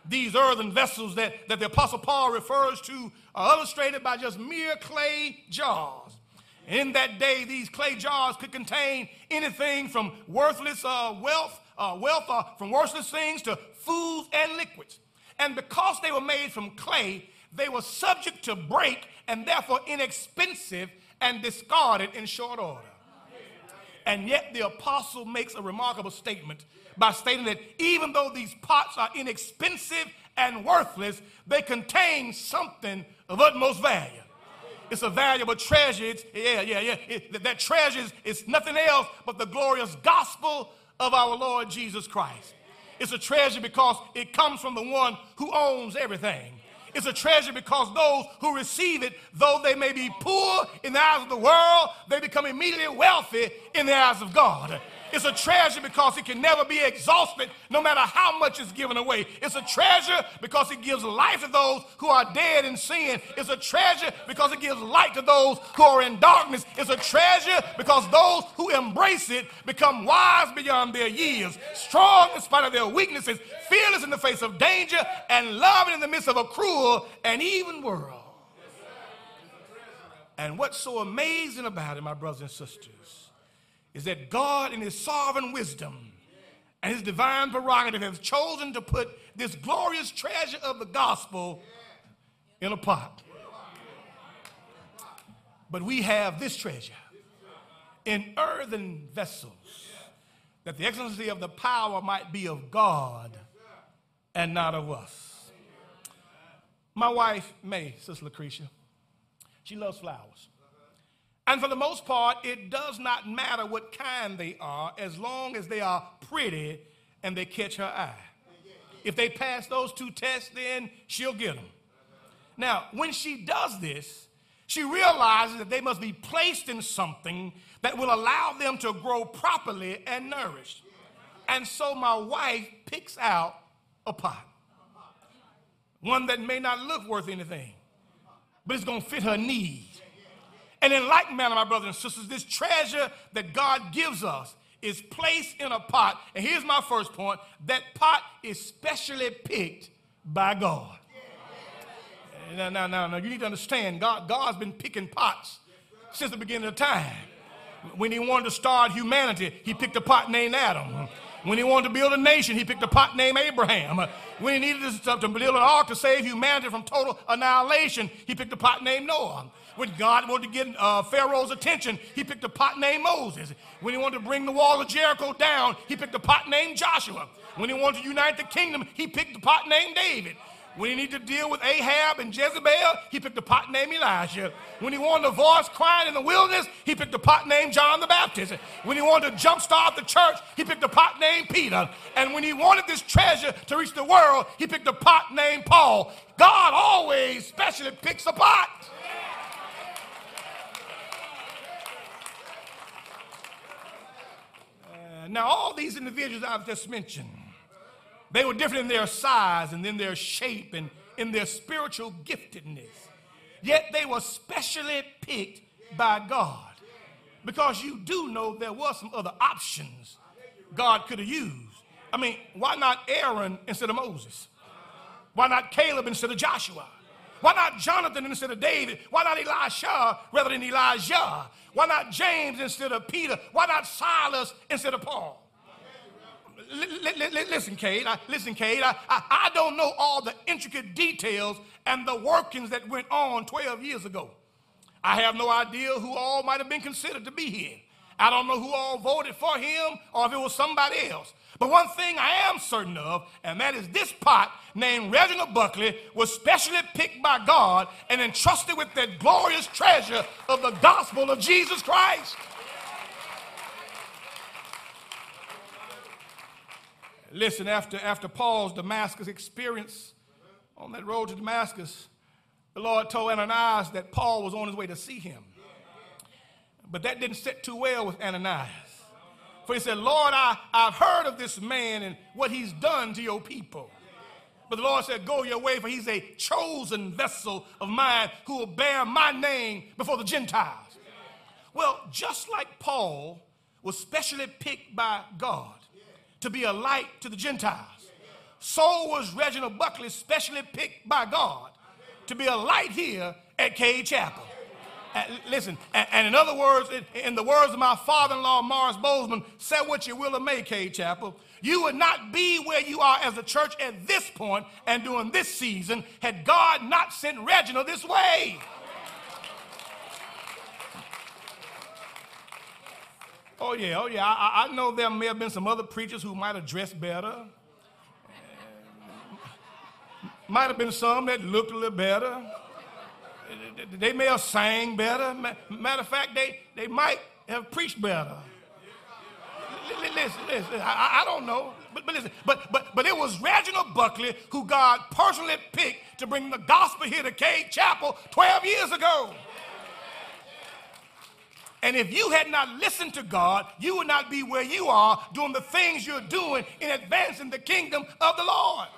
these earthen vessels that, that the Apostle Paul refers to are illustrated by just mere clay jars. In that day, these clay jars could contain anything from worthless uh, wealth, uh, wealth uh, from worthless things to foods and liquids. And because they were made from clay, they were subject to break and therefore inexpensive and discarded in short order. And yet the apostle makes a remarkable statement by stating that even though these pots are inexpensive and worthless, they contain something of utmost value. It's a valuable treasure. It's, yeah, yeah, yeah. It, that treasure is, is nothing else but the glorious gospel of our Lord Jesus Christ. It's a treasure because it comes from the one who owns everything. It's a treasure because those who receive it, though they may be poor in the eyes of the world, they become immediately wealthy in the eyes of God. It's a treasure because it can never be exhausted no matter how much is given away. It's a treasure because it gives life to those who are dead in sin. It's a treasure because it gives light to those who are in darkness. It's a treasure because those who embrace it become wise beyond their years, strong in spite of their weaknesses, fearless in the face of danger, and loving in the midst of a cruel and even world. And what's so amazing about it, my brothers and sisters, is that God, in His sovereign wisdom and His divine prerogative, has chosen to put this glorious treasure of the gospel in a pot. But we have this treasure in earthen vessels, that the excellency of the power might be of God and not of us. My wife, May, Sister Lucretia, she loves flowers. And for the most part, it does not matter what kind they are as long as they are pretty and they catch her eye. If they pass those two tests, then she'll get them. Now, when she does this, she realizes that they must be placed in something that will allow them to grow properly and nourished. And so my wife picks out a pot, one that may not look worth anything, but it's going to fit her need. And in like manner, my brothers and sisters, this treasure that God gives us is placed in a pot. And here's my first point that pot is specially picked by God. Now, now, now, now, you need to understand God, God's been picking pots since the beginning of time. When he wanted to start humanity, he picked a pot named Adam. When he wanted to build a nation, he picked a pot named Abraham. When he needed to, build an ark to save humanity from total annihilation, he picked a pot named Noah. When God wanted to get uh, Pharaoh's attention, he picked a pot named Moses. When he wanted to bring the wall of Jericho down, he picked a pot named Joshua. When he wanted to unite the kingdom, he picked a pot named David. When he needed to deal with Ahab and Jezebel, he picked a pot named Elijah. When he wanted a voice crying in the wilderness, he picked a pot named John the Baptist. When he wanted to jumpstart the church, he picked a pot named Peter. And when he wanted this treasure to reach the world, he picked a pot named Paul. God always specially picks a pot. Uh, now, all these individuals I've just mentioned, they were different in their size and in their shape and in their spiritual giftedness. Yet they were specially picked by God. Because you do know there were some other options God could have used. I mean, why not Aaron instead of Moses? Why not Caleb instead of Joshua? Why not Jonathan instead of David? Why not Elisha rather than Elijah? Why not James instead of Peter? Why not Silas instead of Paul? Listen, Cade. I, listen, Cade. I, I, I don't know all the intricate details and the workings that went on 12 years ago. I have no idea who all might have been considered to be here. I don't know who all voted for him or if it was somebody else. But one thing I am certain of, and that is this pot named Reginald Buckley was specially picked by God and entrusted with that glorious treasure of the gospel of Jesus Christ. Listen, after, after Paul's Damascus experience on that road to Damascus, the Lord told Ananias that Paul was on his way to see him. But that didn't sit too well with Ananias. For he said, Lord, I, I've heard of this man and what he's done to your people. But the Lord said, Go your way, for he's a chosen vessel of mine who will bear my name before the Gentiles. Well, just like Paul was specially picked by God to be a light to the Gentiles. So was Reginald Buckley specially picked by God to be a light here at Cade Chapel. Uh, and listen, and, and, in other words, in, in the words of my father-in-law, Morris Bozeman, say what you will of May, Cade Chapel, you would not be where you are as a church at this point and during this season had God not sent Reginald this way. Oh, yeah, oh, yeah. I, I know there may have been some other preachers who might have dressed better. might have been some that looked a little better. They may have sang better. Matter of fact, they, they might have preached better. Listen, listen, I, I don't know. But, but listen, but, but, but it was Reginald Buckley who God personally picked to bring the gospel here to Cade Chapel 12 years ago. And if you had not listened to God, you would not be where you are doing the things you're doing in advancing the kingdom of the Lord.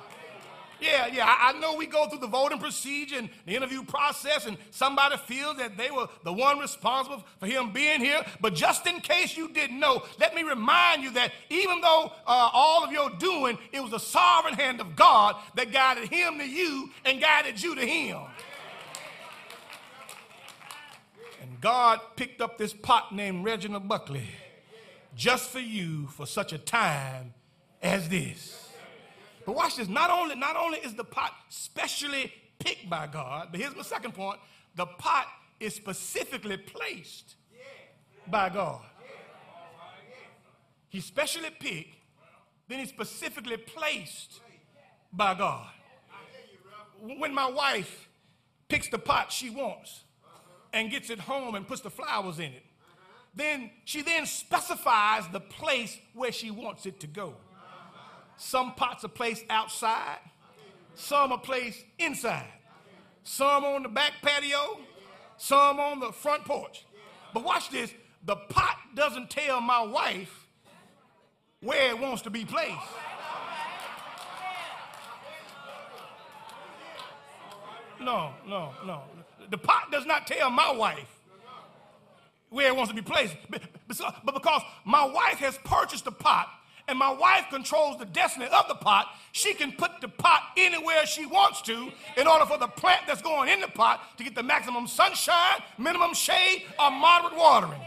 Yeah, yeah, I, know we go through the voting procedure and the interview process, and somebody feels that they were the one responsible for him being here. But just in case you didn't know, let me remind you that even though uh, all of your doing, it was the sovereign hand of God that guided him to you and guided you to him. God picked up this pot named Reginald Buckley just for you for such a time as this. But watch this. Not only, not only is the pot specially picked by God, but here's my second point. The pot is specifically placed by God. He specially picked, then he's specifically placed by God. When my wife picks the pot she wants, and gets it home and puts the flowers in it. Then she then specifies the place where she wants it to go. Some pots are placed outside, some are placed inside, some on the back patio, some on the front porch. But watch this the pot doesn't tell my wife where it wants to be placed. No, no, no. The pot does not tell my wife where it wants to be placed. But because my wife has purchased the pot and my wife controls the destiny of the pot, she can put the pot anywhere she wants to in order for the plant that's going in the pot to get the maximum sunshine, minimum shade, or moderate watering.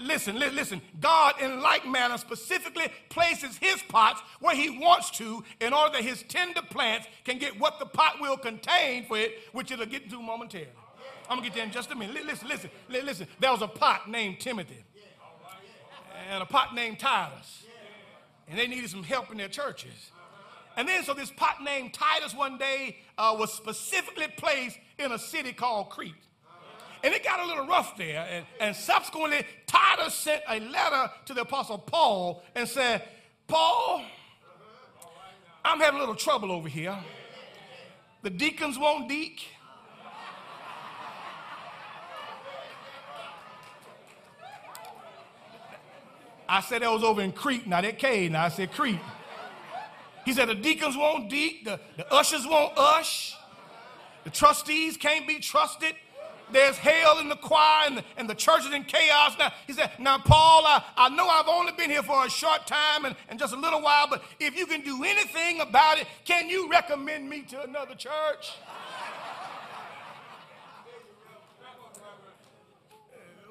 Listen, li- listen. God, in like manner, specifically places his pots where he wants to in order that his tender plants can get what the pot will contain for it, which it'll get to momentarily. I'm gonna get there in just a minute. Listen, listen, listen. There was a pot named Timothy and a pot named Titus, and they needed some help in their churches. And then, so this pot named Titus one day uh, was specifically placed in a city called Crete. And it got a little rough there. And, and subsequently, Titus sent a letter to the Apostle Paul and said, Paul, I'm having a little trouble over here. The deacons won't deek. I said that was over in Crete, not at Cade. Now I said Crete. He said the deacons won't deek, the, the ushers won't ush, the trustees can't be trusted. There's hell in the choir and the, and the church is in chaos. Now, he said, Now, Paul, I, I know I've only been here for a short time and, and just a little while, but if you can do anything about it, can you recommend me to another church?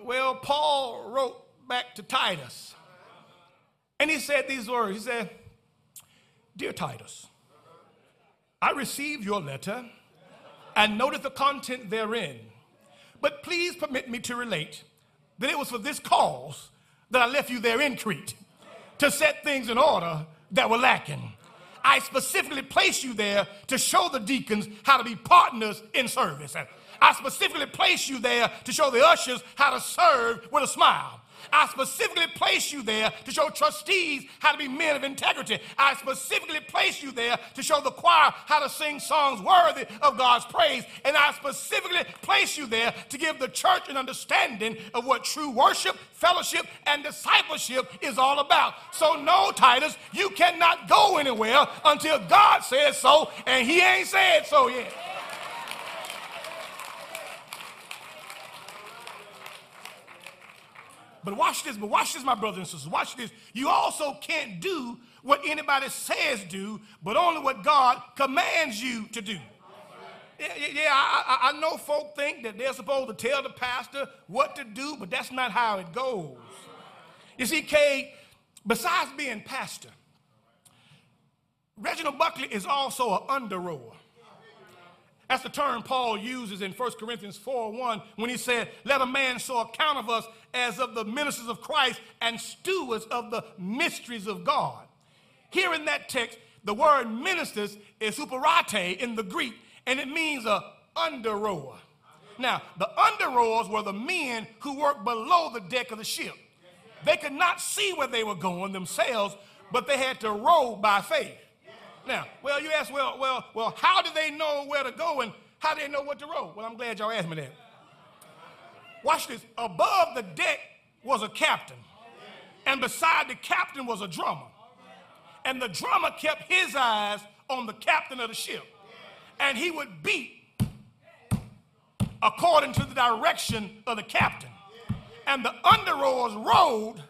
well, Paul wrote back to Titus and he said these words He said, Dear Titus, I received your letter and noted the content therein. But please permit me to relate that it was for this cause that I left you there in Crete to set things in order that were lacking. I specifically placed you there to show the deacons how to be partners in service. I specifically placed you there to show the ushers how to serve with a smile. I specifically placed you there to show trustees how to be men of integrity. I specifically placed you there to show the choir how to sing songs worthy of God's praise. And I specifically placed you there to give the church an understanding of what true worship, fellowship, and discipleship is all about. So, no, Titus, you cannot go anywhere until God says so, and He ain't said so yet. But watch this, but watch this, my brothers and sisters. Watch this. You also can't do what anybody says do, but only what God commands you to do. Yeah, yeah, I, I, know folk think that they're supposed to tell the pastor what to do, but that's not how it goes. You see, Cade, besides being pastor, Reginald Buckley is also an under rower. That's the term Paul uses in 1 Corinthians 4 1 when he said, Let a man so account of us as of the ministers of Christ and stewards of the mysteries of God. Here in that text, the word ministers is huperetes in the Greek, and it means a under rower. Now, the under rowers were the men who worked below the deck of the ship. They could not see where they were going themselves, but they had to row by faith. Now, well, you ask, well, well, well, how do they know where to go and how do they know what to row? Well, I'm glad y'all asked me that. Watch this. Above the deck was a captain, and beside the captain was a drummer. And the drummer kept his eyes on the captain of the ship, and he would beat according to the direction of the captain. And the underrowers rowed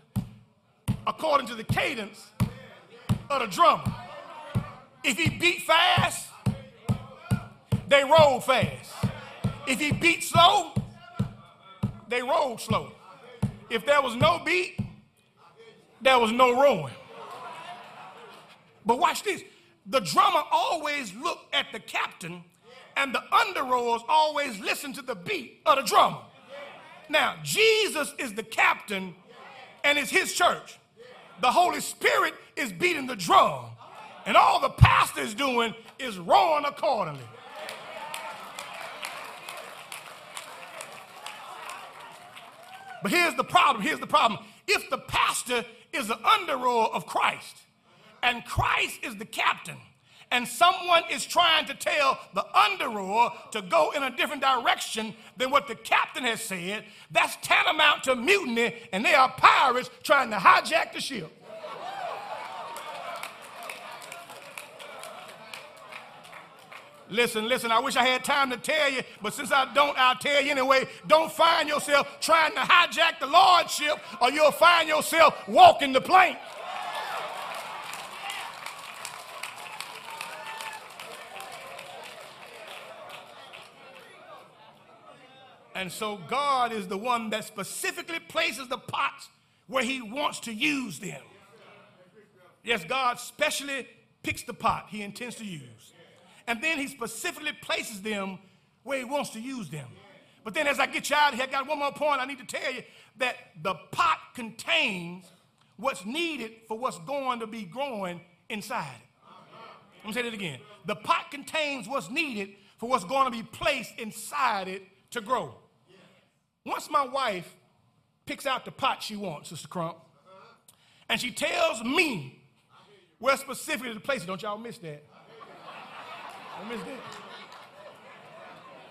according to the cadence of the drummer. If he beat fast, they rolled fast. If he beat slow, they rolled slow. If there was no beat, there was no rowing. But watch this. The drummer always looked at the captain, and the under rowers always listened to the beat of the drummer. Now, Jesus is the captain, and it's his church. The Holy Spirit is beating the drum. And all the pastor is doing is rowing accordingly. But here's the problem. Here's the problem. If the pastor is the under rower of Christ, and Christ is the captain, and someone is trying to tell the underrower to go in a different direction than what the captain has said, that's tantamount to mutiny, and they are pirates trying to hijack the ship. Listen, listen, I wish I had time to tell you, but since I don't, I'll tell you anyway. Don't find yourself trying to hijack the lordship, or you'll find yourself walking the plank. And so God is the one that specifically places the pots where he wants to use them. Yes, God specially picks the pot he intends to use. And then he specifically places them where he wants to use them. But then as I get you out of here, I got one more point I need to tell you that the pot contains what's needed for what's going to be growing inside it. Let me say that again. The pot contains what's needed for what's going to be placed inside it to grow. Once my wife picks out the pot she wants, Sister Crump, and she tells me where specifically to place it, don't y'all miss that.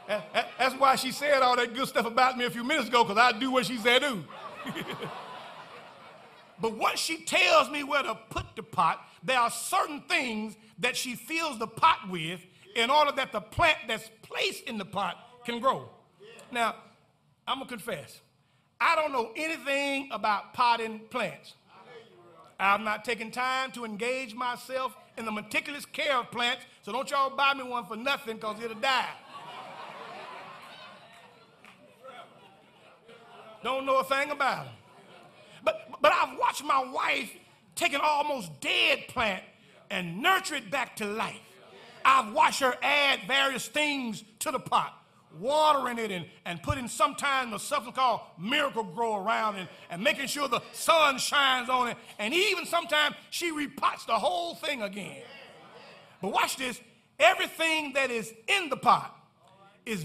That. That's why she said all that good stuff about me a few minutes ago, because I do what she said do. but once she tells me where to put the pot, there are certain things that she fills the pot with in order that the plant that's placed in the pot can grow. Now, I'm going to confess, I don't know anything about potting plants. I've not taken time to engage myself in the meticulous care of plants, so don't y'all buy me one for nothing because it'll die. Don't know a thing about it. But, but I've watched my wife take an almost dead plant and nurture it back to life. I've watched her add various things to the pot watering it and, and putting sometimes a substance called Miracle-Gro around it and making sure the sun shines on it. And even sometimes she repots the whole thing again. But watch this everything that is in the pot is